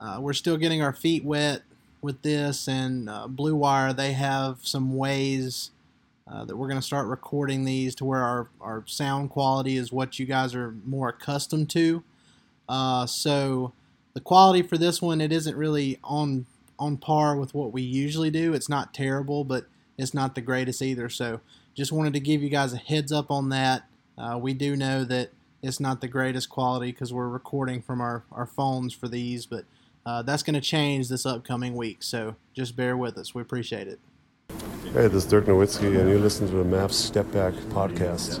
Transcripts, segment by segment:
Uh, we're still getting our feet wet with this, and uh, Blue Wire, they have some ways uh, that we're going to start recording these to where our, our sound quality is what you guys are more accustomed to. Uh, so the quality for this one, it isn't really on on par with what we usually do. It's not terrible, but it's not the greatest either. So just wanted to give you guys a heads up on that. Uh, we do know that it's not the greatest quality because we're recording from our, our phones for these, but uh, that's going to change this upcoming week. So just bear with us. We appreciate it. Hey, this is Dirk Nowitzki, and you listen to the Mavs Step Back podcast.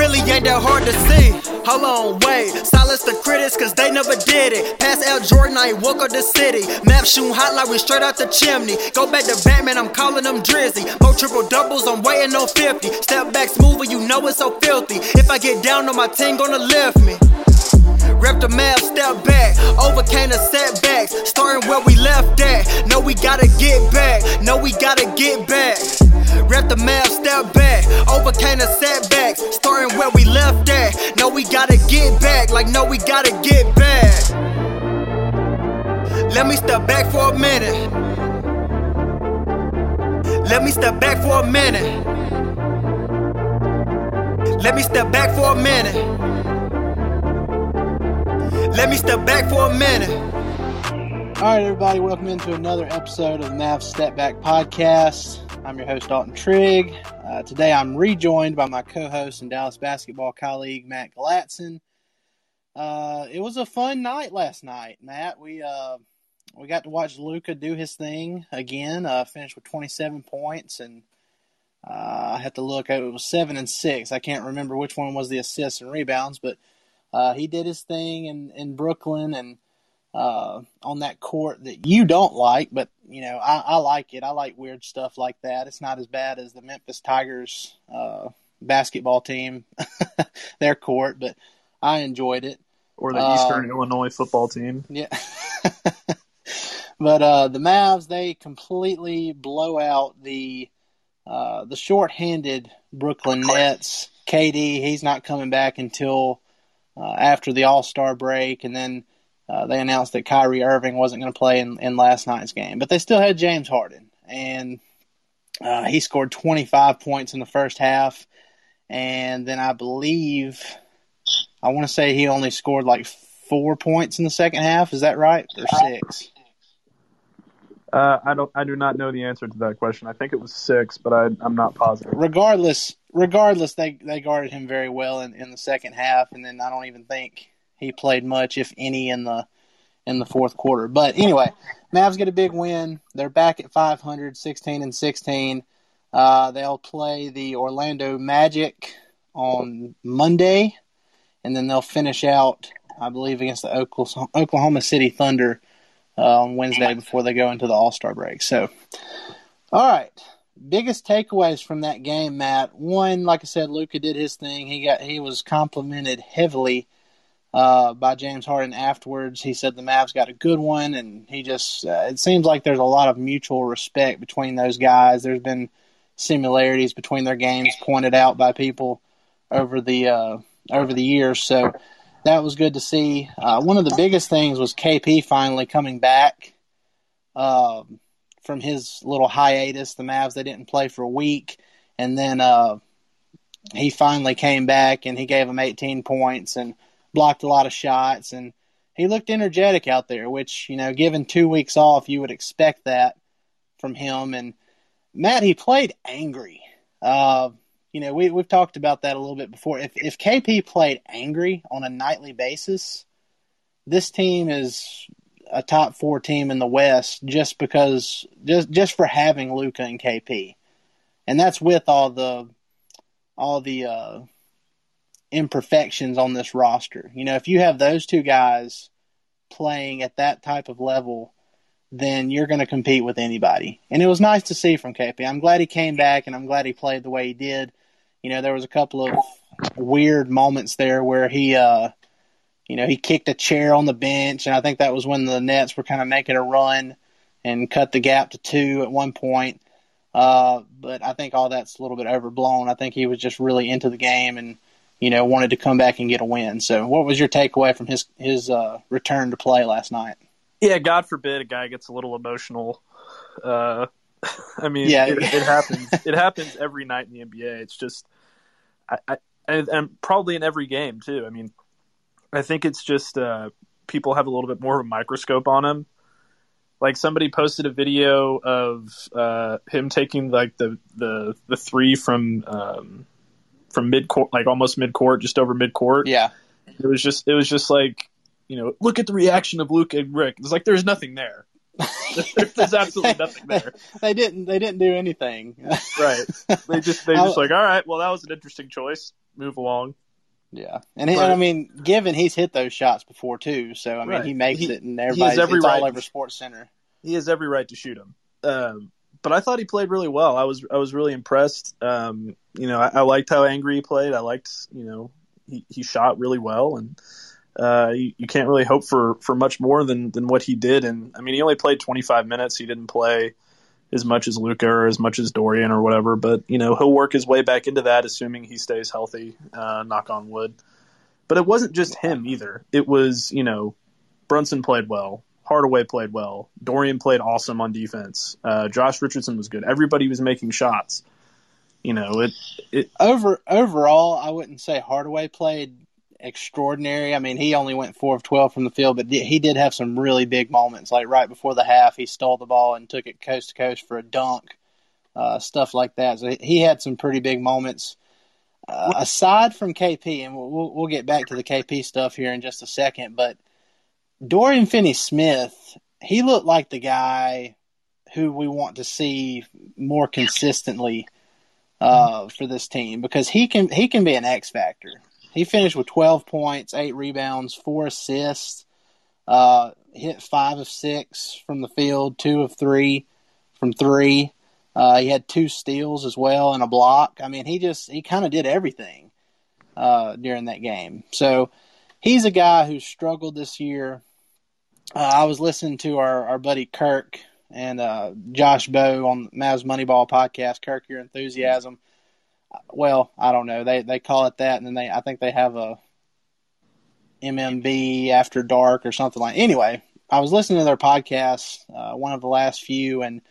really ain't that hard to see. Hold on, wait. Silence the critics, cause they never did it. Pass out Jordan, I ain't woke up the city. Map shooting hot like we straight out the chimney. Go back to Batman, I'm calling them Drizzy. More triple doubles, I'm waiting on 50. Step back smoother, you know it's so filthy. If I get down on my team, gonna lift me. Rep the map, step back. Overcame the setbacks. Starting where we left at. No, we gotta get back. No, we gotta get back. Rep the map, step back. Overcame the setbacks. Starting where we left at. No, we gotta get back. Like, no, we gotta get back. Let me step back for a minute. Let me step back for a minute. Let me step back for a minute. Let me step back for a minute. All right, everybody, welcome into another episode of the Mavs Step Back Podcast. I'm your host, Dalton Trigg. Uh, today I'm rejoined by my co host and Dallas basketball colleague, Matt Galatzan. Uh, it was a fun night last night, Matt. We uh, we got to watch Luka do his thing again, uh, finished with 27 points, and uh, I have to look. It was seven and six. I can't remember which one was the assists and rebounds, but uh, he did his thing in, in Brooklyn and uh, on that court that you don't like, but you know I, I, like it. I like weird stuff like that. It's not as bad as the Memphis Tigers uh, basketball team, their court, but I enjoyed it. Or the Eastern uh, Illinois football team. Yeah. but uh, the Mavs they completely blow out the uh, the short-handed Brooklyn Nets. KD he's not coming back until uh, after the All Star break, and then uh, they announced that Kyrie Irving wasn't going to play in, in last night's game. But they still had James Harden, and uh, he scored 25 points in the first half, and then I believe I want to say he only scored like four points in the second half. Is that right, or six? Uh, I don't. I do not know the answer to that question. I think it was six, but I, I'm not positive. Regardless, regardless, they they guarded him very well in, in the second half, and then I don't even think he played much, if any, in the in the fourth quarter. But anyway, Mavs get a big win. They're back at 500, 16 and 16. Uh, they'll play the Orlando Magic on Monday, and then they'll finish out, I believe, against the Oklahoma City Thunder uh, on Wednesday before they go into the All Star break. So, all right, biggest takeaways from that game, Matt. One, like I said, Luka did his thing. He got he was complimented heavily uh, by James Harden afterwards. He said the Mavs got a good one, and he just uh, it seems like there's a lot of mutual respect between those guys. There's been similarities between their games pointed out by people over the uh, over the years. So that was good to see. Uh, one of the biggest things was KP finally coming back uh, from his little hiatus. The Mavs they didn't play for a week, and then uh, he finally came back and he gave them 18 points and blocked a lot of shots and he looked energetic out there. Which you know, given two weeks off, you would expect that from him. And Matt, he played angry. Uh, you know, we we've talked about that a little bit before. If if KP played angry on a nightly basis, this team is a top four team in the West just because just just for having Luka and KP, and that's with all the all the uh, imperfections on this roster. You know, if you have those two guys playing at that type of level, then you're going to compete with anybody. And it was nice to see from KP. I'm glad he came back, and I'm glad he played the way he did. You know, there was a couple of weird moments there where he, uh, you know, he kicked a chair on the bench, and I think that was when the Nets were kind of making a run and cut the gap to two at one point. Uh, but I think all that's a little bit overblown. I think he was just really into the game and, you know, wanted to come back and get a win. So, what was your takeaway from his his uh, return to play last night? Yeah, God forbid a guy gets a little emotional. Uh, I mean, yeah. it, it happens. it happens every night in the NBA. It's just, I, I and, probably in every game too. I mean, I think it's just uh, people have a little bit more of a microscope on him. Like somebody posted a video of uh, him taking like the the the three from um, from mid court, like almost mid court, just over mid court. Yeah, it was just it was just like you know, look at the reaction of Luke and Rick. It's like there's nothing there. There's absolutely nothing there. they didn't. They didn't do anything. right. They just. They just like. All right. Well, that was an interesting choice. Move along. Yeah, and, he, I mean, given he's hit those shots before too, so I mean, right. he makes he, it, and everybody's every it's right all over Sports Center. He has every right to shoot him. Um, but I thought he played really well. I was I was really impressed. Um, you know, I, I, liked how angry he played. I liked you know he, he shot really well, and uh, you, you, can't really hope for, for much more than, than what he did. And I mean, he only played 25 minutes. He didn't play as much as Luka or as much as Dorian or whatever. But you know, he'll work his way back into that, assuming he stays healthy. Uh, knock on wood. But it wasn't just him either. It was you know, Brunson played well. Hardaway played well. Dorian played awesome on defense. Uh, Josh Richardson was good. Everybody was making shots. You know, it, it over overall, I wouldn't say Hardaway played extraordinary. I mean, he only went four of twelve from the field, but he did have some really big moments. Like right before the half, he stole the ball and took it coast to coast for a dunk, uh, stuff like that. So he had some pretty big moments. Uh, aside from KP, and we'll we'll get back to the KP stuff here in just a second, but Dorian Finney-Smith, he looked like the guy who we want to see more consistently uh, for this team because he can he can be an X factor. He finished with 12 points, eight rebounds, four assists. Uh, hit five of six from the field, two of three from three. Uh, he had two steals as well and a block. I mean, he just he kind of did everything uh, during that game. So he's a guy who struggled this year. Uh, I was listening to our, our buddy Kirk and uh, Josh Bowe on Mavs Moneyball podcast. Kirk, your enthusiasm well, I don't know. They they call it that, and then they I think they have a MMB after dark or something like. Anyway, I was listening to their podcast, uh, one of the last few, and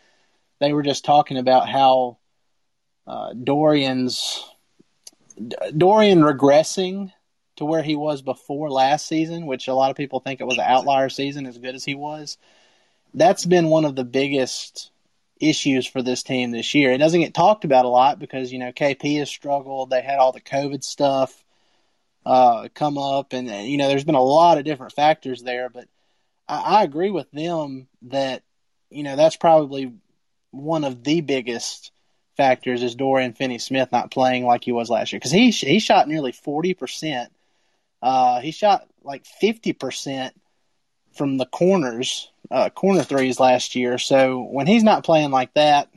they were just talking about how uh, Dorian's Dorian regressing to where he was before last season, which a lot of people think it was an outlier season, as good as he was. That's been one of the biggest issues for this team this year. It doesn't get talked about a lot because you know KP has struggled. They had all the COVID stuff uh, come up, and you know there's been a lot of different factors there. But I, I agree with them that you know that's probably one of the biggest factors is Dorian Finney-Smith not playing like he was last year because he he shot nearly forty percent. Uh, he shot like fifty percent from the corners, uh, corner threes last year. So when he's not playing like that,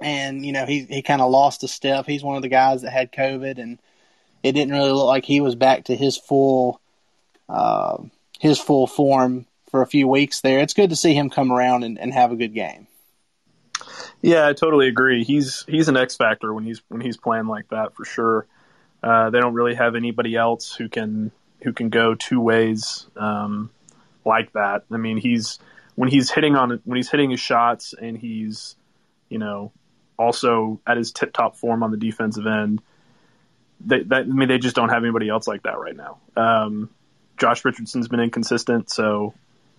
and you know he he kind of lost a step. He's one of the guys that had COVID, and it didn't really look like he was back to his full uh, his full form for a few weeks there. It's good to see him come around and, and have a good game. Yeah, I totally agree. He's he's an X factor when he's when he's playing like that for sure. Uh, they don't really have anybody else who can who can go two ways um, like that. I mean, he's when he's hitting on when he's hitting his shots and he's you know also at his tip top form on the defensive end. They, that, I mean, they just don't have anybody else like that right now. Um, Josh Richardson's been inconsistent, so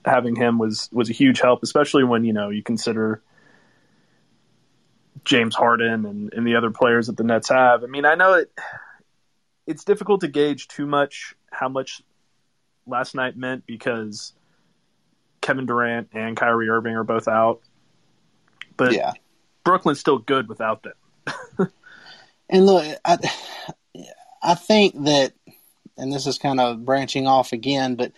having him was was a huge help, especially when you know you consider James Harden and, and the other players that the Nets have. I mean, I know it, it's difficult to gauge too much how much last night meant because Kevin Durant and Kyrie Irving are both out. But yeah. Brooklyn's still good without them. and look, I, I think that, and this is kind of branching off again, but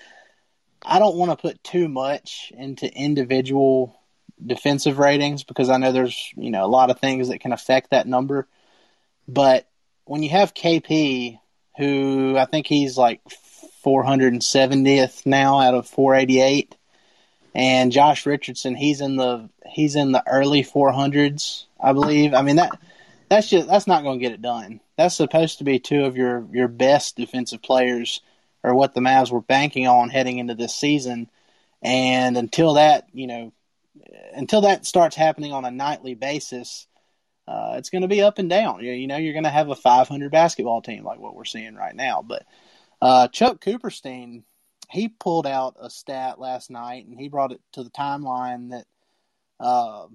I don't want to put too much into individual defensive ratings because I know there's you know a lot of things that can affect that number. But when you have KP, who I think he's like 470th now out of 488, and Josh Richardson, he's in the he's in the early 400s, I believe. I mean that that's just that's not going to get it done. That's supposed to be two of your your best defensive players, or what the Mavs were banking on heading into this season. And until that, you know, until that starts happening on a nightly basis, uh, it's going to be up and down. You, you know, you're going to have a 500 basketball team like what we're seeing right now. But uh, Chuck Cooperstein, he pulled out a stat last night and he brought it to the timeline that uh,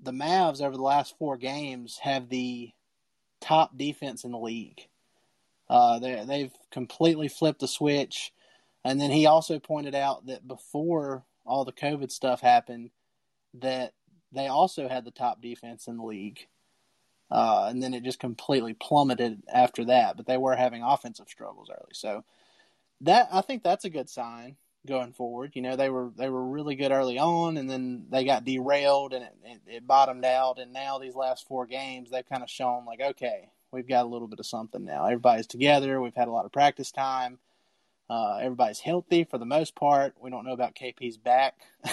the Mavs over the last four games have the top defense in the league. Uh, they, they've completely flipped the switch. And then he also pointed out that before all the COVID stuff happened, that they also had the top defense in the league. Uh, and then it just completely plummeted after that. But they were having offensive struggles early, so that I think that's a good sign going forward. You know, they were they were really good early on, and then they got derailed and it, it, it bottomed out. And now these last four games, they've kind of shown like, okay, we've got a little bit of something now. Everybody's together. We've had a lot of practice time. Uh, everybody's healthy for the most part. We don't know about KP's back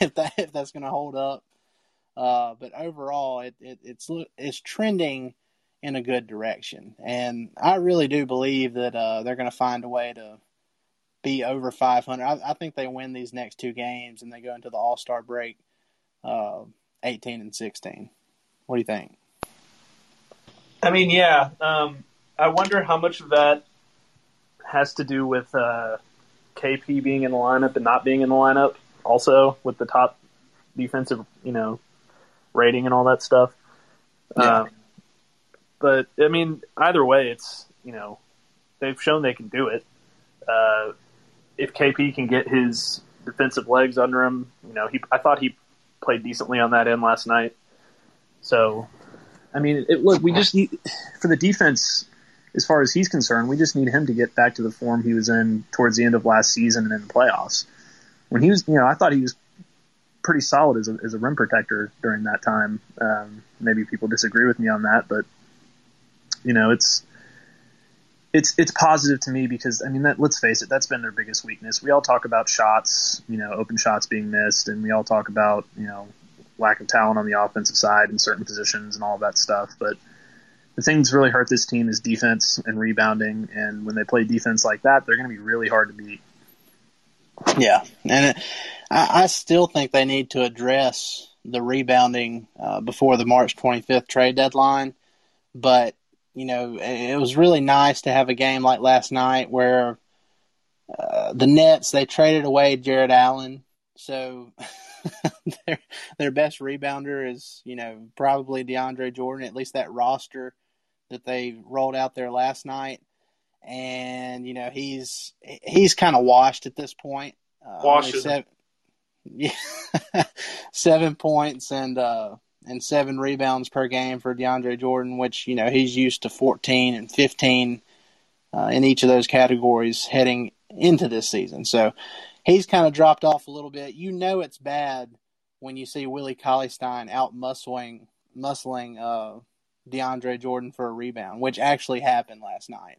if that if that's going to hold up. Uh, but overall, it, it, it's it's trending in a good direction, and I really do believe that uh, they're going to find a way to be over 500. I, I, think they win these next two games and they go into the All Star break, uh, 18 and 16. What do you think? I mean, yeah. Um, I wonder how much of that has to do with uh, KP being in the lineup and not being in the lineup. Also, with the top defensive, you know, rating and all that stuff. Yeah. Um, but I mean, either way, it's you know, they've shown they can do it. Uh, if KP can get his defensive legs under him, you know, he I thought he played decently on that end last night. So, I mean, it, look, we just need for the defense as far as he's concerned, we just need him to get back to the form he was in towards the end of last season and in the playoffs. When he was, you know, I thought he was pretty solid as a, as a rim protector during that time. Um, maybe people disagree with me on that, but you know, it's it's it's positive to me because I mean, that, let's face it, that's been their biggest weakness. We all talk about shots, you know, open shots being missed, and we all talk about you know lack of talent on the offensive side in certain positions and all that stuff, but the thing things really hurt this team is defense and rebounding. And when they play defense like that, they're going to be really hard to beat. Yeah, and it, I, I, still think they need to address the rebounding uh, before the March 25th trade deadline. But you know, it was really nice to have a game like last night where uh, the Nets they traded away Jarrett Allen, so their their best rebounder is you know probably DeAndre Jordan. At least that roster that they rolled out there last night, and you know he's he's kind of washed at this point. Uh, washed. Seven, yeah, seven points and uh, and seven rebounds per game for DeAndre Jordan, which you know he's used to 14 and 15 uh, in each of those categories heading into this season. So he's kind of dropped off a little bit. You know it's bad when you see Willie Cauley Stein out muscling muscling uh, DeAndre Jordan for a rebound, which actually happened last night.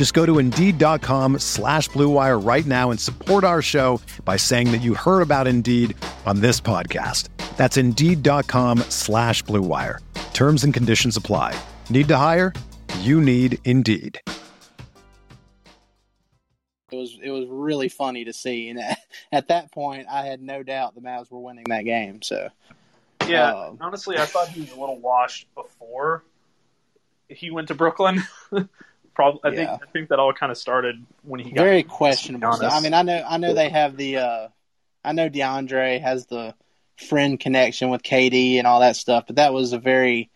Just go to Indeed.com slash BlueWire right now and support our show by saying that you heard about Indeed on this podcast. That's Indeed.com slash BlueWire. Terms and conditions apply. Need to hire? You need Indeed. It was it was really funny to see, and at, at that point, I had no doubt the Mavs were winning that game. So, yeah, uh, honestly, I thought he was a little washed before he went to Brooklyn. Probably, I yeah. think I think that all kind of started when he got very questionable. I mean, I know I know they have the uh, I know DeAndre has the friend connection with KD and all that stuff, but that was a very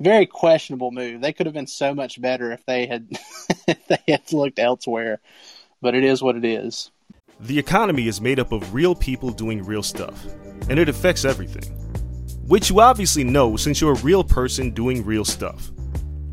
very questionable move. They could have been so much better if they had if they had looked elsewhere but it is what it is. The economy is made up of real people doing real stuff, and it affects everything. Which you obviously know since you're a real person doing real stuff.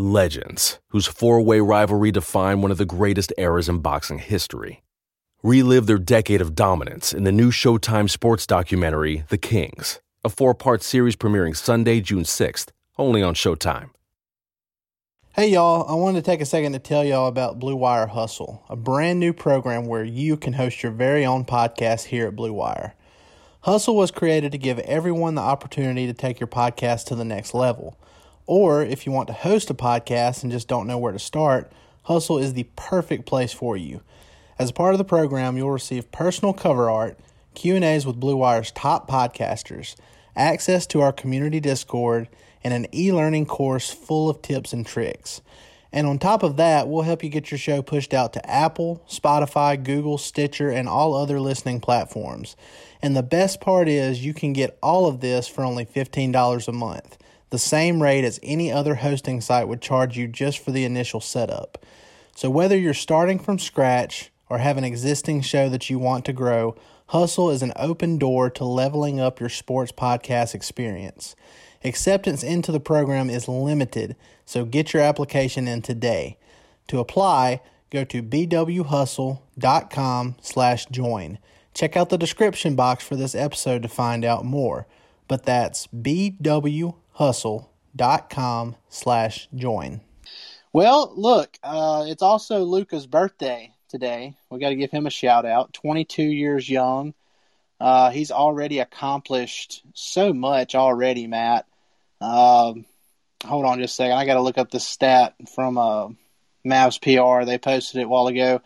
Legends, whose four way rivalry defined one of the greatest eras in boxing history. Relive their decade of dominance in the new Showtime sports documentary, The Kings, a four part series premiering Sunday, June 6th, only on Showtime. Hey y'all, I wanted to take a second to tell y'all about Blue Wire Hustle, a brand new program where you can host your very own podcast here at Blue Wire. Hustle was created to give everyone the opportunity to take your podcast to the next level. Or if you want to host a podcast and just don't know where to start, Hustle is the perfect place for you. As a part of the program, you'll receive personal cover art, Q&As with Blue Wire's top podcasters, access to our community Discord, and an e learning course full of tips and tricks. And on top of that, we'll help you get your show pushed out to Apple, Spotify, Google, Stitcher, and all other listening platforms. And the best part is you can get all of this for only $15 a month, the same rate as any other hosting site would charge you just for the initial setup. So whether you're starting from scratch or have an existing show that you want to grow, Hustle is an open door to leveling up your sports podcast experience. Acceptance into the program is limited, so get your application in today. To apply, go to bwhustle.com slash join. Check out the description box for this episode to find out more, but that's bwhustle.com slash join. Well, look, uh, it's also Luka's birthday today. We got to give him a shout out. 22 years young. Uh, he's already accomplished so much already, Matt. Um, hold on just a second. I got to look up the stat from uh, Mavs PR. They posted it a while ago.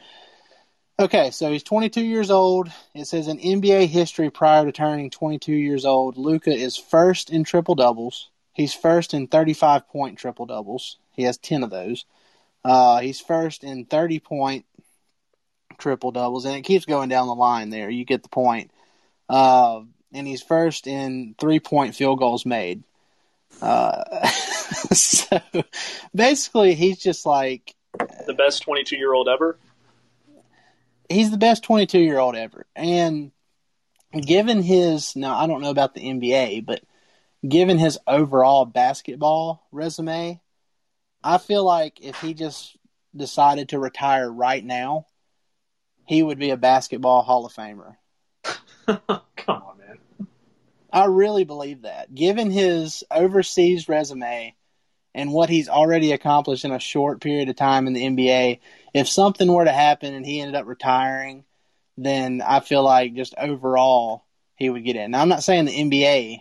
Okay, so he's 22 years old. It says in NBA history prior to turning 22 years old, Luka is first in triple doubles. He's first in 35 point triple doubles. He has 10 of those. Uh, he's first in 30 point triple doubles, and it keeps going down the line there. You get the point. Uh, and he's first in three point field goals made. Uh, so basically, he's just like the best 22 year old ever. He's the best 22 year old ever. And given his, now I don't know about the NBA, but given his overall basketball resume, I feel like if he just decided to retire right now, he would be a basketball Hall of Famer. Come on, man. I really believe that. Given his overseas resume and what he's already accomplished in a short period of time in the NBA, if something were to happen and he ended up retiring, then I feel like just overall he would get in. Now, I'm not saying the NBA,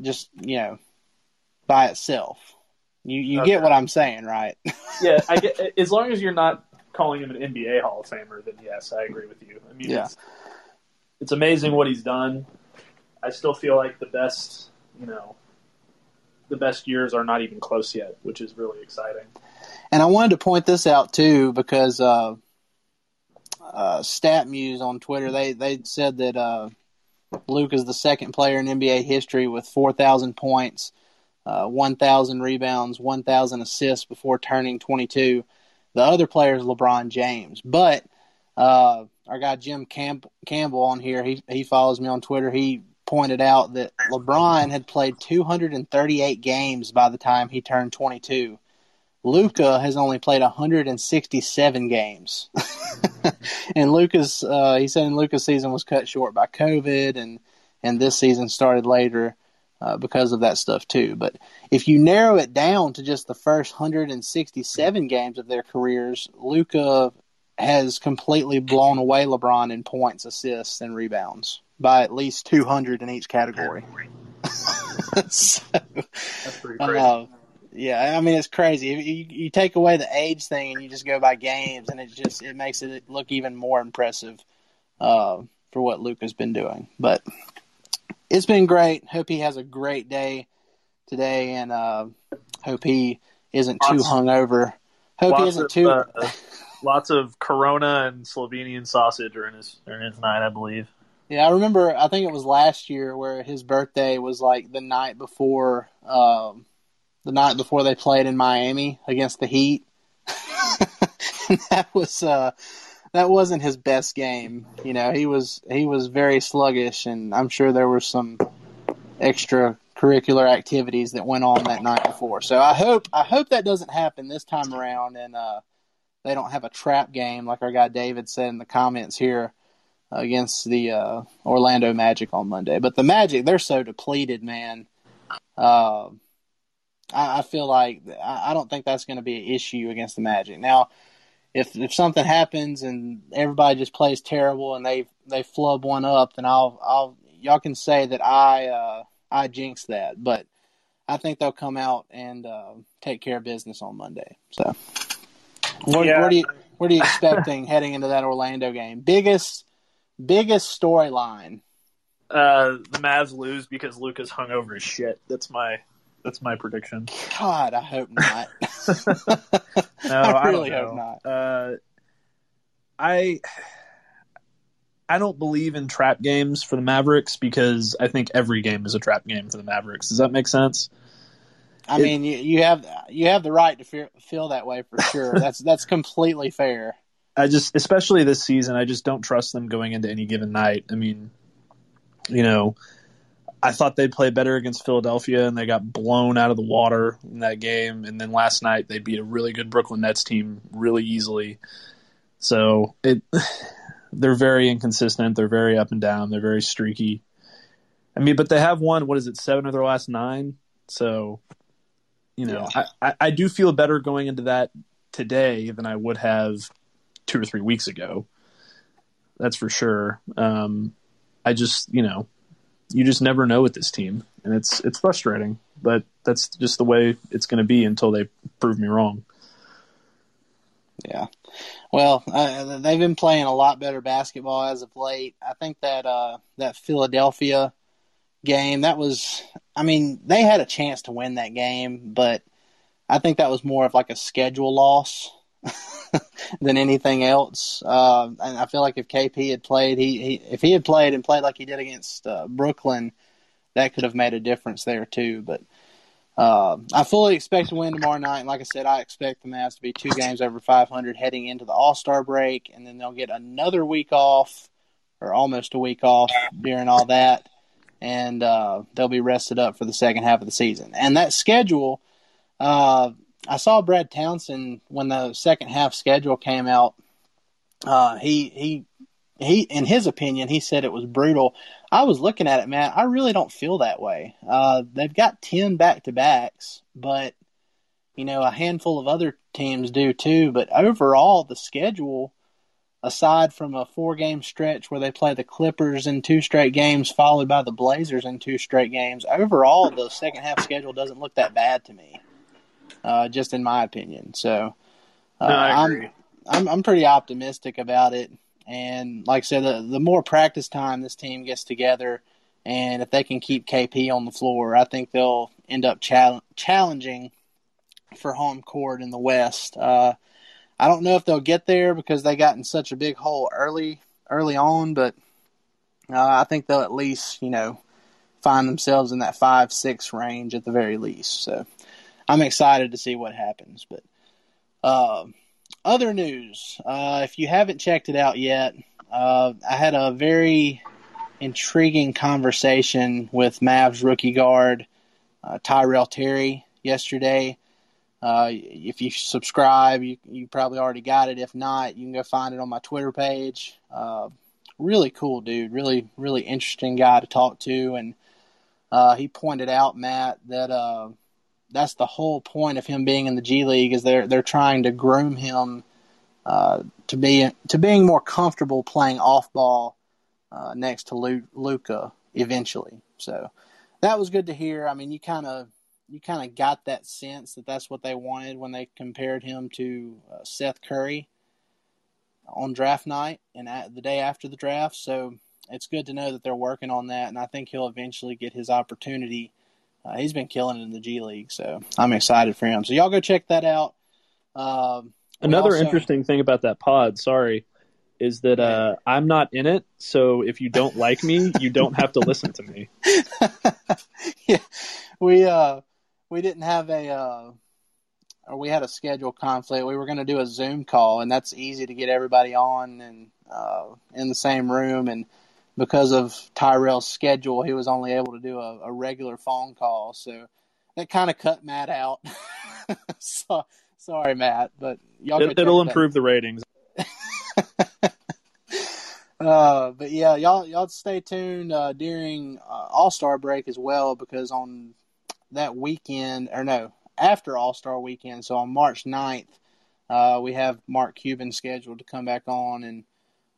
just you know, by itself. You you okay. get what I'm saying, right? yeah, I get. As long as you're not calling him an NBA Hall of Famer, then yes, I agree with you. I mean, yeah. it's, it's amazing what he's done. I still feel like the best, you know, the best years are not even close yet, which is really exciting. And I wanted to point this out too because uh, uh, StatMuse on Twitter they they said that uh, Luke is the second player in NBA history with 4,000 points, uh, 1,000 rebounds, 1,000 assists before turning 22. The other player is LeBron James, but uh, our guy Jim Camp- Campbell on here he he follows me on Twitter. He pointed out that LeBron had played 238 games by the time he turned 22. Luka has only played 167 games, and Luka's uh, he said in Luka's season was cut short by COVID, and and this season started later uh, because of that stuff too. But if you narrow it down to just the first 167 games of their careers, Luka has completely blown away LeBron in points, assists, and rebounds by at least 200 in each category. so, That's pretty crazy. Uh, yeah, I mean it's crazy. You, you take away the age thing and you just go by games, and it just it makes it look even more impressive uh, for what Luke has been doing. But it's been great. Hope he has a great day today, and uh, hope he isn't too hungover. Hope he isn't of, too. Uh, lots of Corona and Slovenian sausage are in his are in his night, I believe. Yeah, I remember. I think it was last year where his birthday was like the night before, um, the night before they played in Miami against the Heat. that was uh, that wasn't his best game. You know, he was he was very sluggish, and I'm sure there were some extracurricular activities that went on that night before. So I hope I hope that doesn't happen this time around, and uh, they don't have a trap game like our guy David said in the comments here against the uh, Orlando Magic on Monday. But the Magic, they're so depleted, man. Uh, I, I, feel like I, I don't think that's going to be an issue against the Magic. Now, if if something happens and everybody just plays terrible and they they flub one up, then I'll I'll y'all can say that I uh, I jinxed that. But I think they'll come out and uh, take care of business on Monday. So, what, yeah. what are you what are you expecting heading into that Orlando game? Biggest Biggest storyline. Uh, the Mavs lose because Luka's hung over his shit. That's my that's my prediction. God, I hope not. no, I really I hope not. Uh, I I don't believe in trap games for the Mavericks because I think every game is a trap game for the Mavericks. Does that make sense? I it, mean, you, you have you have the right to feel, feel that way for sure. that's that's completely fair. I just, especially this season, I just don't trust them going into any given night. I mean, you know, I thought they'd play better against Philadelphia, and they got blown out of the water in that game. And then last night, they beat a really good Brooklyn Nets team really easily. So it, they're very inconsistent. They're very up and down. They're very streaky. I mean, but they have won. What is it? Seven of their last nine. So, you know, yeah. I, I do feel better going into that today than I would have two or three weeks ago. That's for sure. Um, I just, you know, you just never know with this team, and it's it's frustrating. But that's just the way it's going to be until they prove me wrong. Yeah. Well, uh, they've been playing a lot better basketball as of late. I think that uh, that Philadelphia game that was, I mean, they had a chance to win that game, but I think that was more of like a schedule loss than anything else. Uh, and I feel like if KP had played, he, he if he had played and played like he did against uh, Brooklyn, that could have made a difference there too. But uh, I fully expect to win tomorrow night. And like I said, I expect the Mavs to be two games over 500 heading into the All Star break, and then they'll get another week off, or almost a week off during all that, and uh, they'll be rested up for the second half of the season. And that schedule, uh, I saw Brad Townsend when the second half schedule came out. Uh, he he he, in his opinion, he said it was brutal. I was looking at it, man. I really don't feel that way. Uh, they've got 10 back to backs, but, you know, a handful of other teams do too. But overall, the schedule, aside from a four game stretch where they play the Clippers in two straight games, followed by the Blazers in two straight games, overall, the second half schedule doesn't look that bad to me, uh, just in my opinion. So, uh, no. I'm, I'm, I'm pretty optimistic about it. And like I said, the, the more practice time this team gets together, and if they can keep KP on the floor, I think they'll end up chal- challenging for home court in the West. Uh, I don't know if they'll get there because they got in such a big hole early early on, but uh, I think they'll at least you know find themselves in that five six range at the very least. So I'm excited to see what happens, but. Uh, other news, uh, if you haven't checked it out yet, uh, I had a very intriguing conversation with Mavs rookie guard uh, Tyrell Terry yesterday. Uh, if you subscribe, you, you probably already got it. If not, you can go find it on my Twitter page. Uh, really cool dude, really, really interesting guy to talk to. And he pointed out, Matt, that that's the whole point of him being in the G League is they're they're trying to groom him uh, to be to being more comfortable playing off ball uh, next to Luka eventually. So that was good to hear. I mean, you kind of you kind of got that sense that that's what they wanted when they compared him to uh, Seth Curry on draft night and the day after the draft. So it's good to know that they're working on that, and I think he'll eventually get his opportunity uh, he's been killing it in the G League, so I'm excited for him. So y'all go check that out. Um, Another also... interesting thing about that pod, sorry, is that uh, I'm not in it. So if you don't like me, you don't have to listen to me. yeah, we uh, we didn't have a uh, or we had a schedule conflict. We were going to do a Zoom call, and that's easy to get everybody on and uh, in the same room and because of Tyrell's schedule, he was only able to do a, a regular phone call. So that kind of cut Matt out. so, sorry, Matt, but y'all it, will improve the ratings. uh, but yeah, y'all y'all stay tuned uh, during uh, All Star break as well because on that weekend or no after All Star weekend, so on March 9th, uh, we have Mark Cuban scheduled to come back on and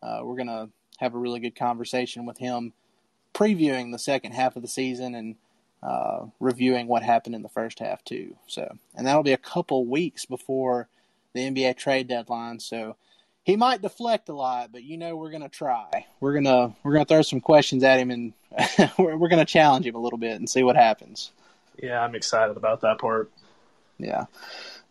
uh, we're gonna have a really good conversation with him, previewing the second half of the season and uh, reviewing what happened in the first half too. So, and that'll be a couple weeks before the NBA trade deadline. So, he might deflect a lot, but you know we're gonna try. We're gonna we're gonna throw some questions at him and we're, we're gonna challenge him a little bit and see what happens. Yeah, I'm excited about that part. Yeah.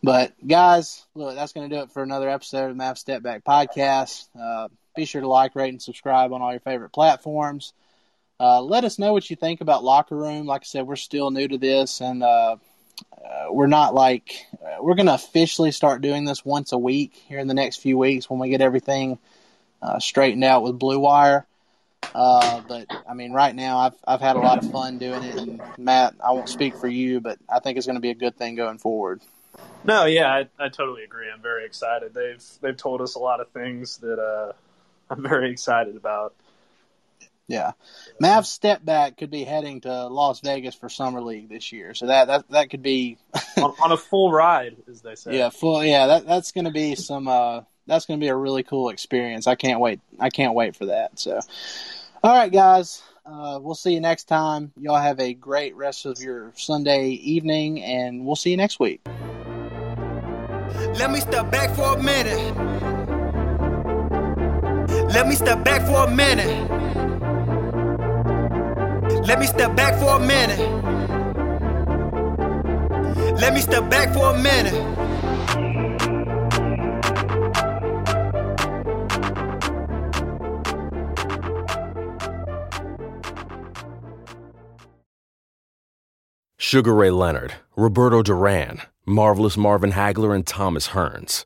But guys, look, that's going to do it for another episode of Mavs Step Back Podcast. Uh, be sure to like, rate, and subscribe on all your favorite platforms. Uh, let us know what you think about Locker Room. Like I said, we're still new to this, and uh, uh, we're not like uh, we're going to officially start doing this once a week here in the next few weeks when we get everything uh, straightened out with Blue Wire. Uh, but I mean, right now I've I've had a lot of fun doing it, and Matt, I won't speak for you, but I think it's going to be a good thing going forward. No, yeah, I, I totally agree. I'm very excited. They've they've told us a lot of things that uh, I'm very excited about. Yeah, Mavs step back could be heading to Las Vegas for summer league this year, so that that that could be on, on, a full ride, as they say. Yeah, full. Yeah, that that's going to be some. Uh, that's going to be a really cool experience. I can't wait. I can't wait for that. So, all right, guys. Uh, we'll see you next time. Y'all have a great rest of your Sunday evening, and we'll see you next week. Let me step back for a minute. Let me step back for a minute. Let me step back for a minute. Let me step back for a minute. Sugar Ray Leonard, Roberto Duran, Marvelous Marvin Hagler, and Thomas Hearns.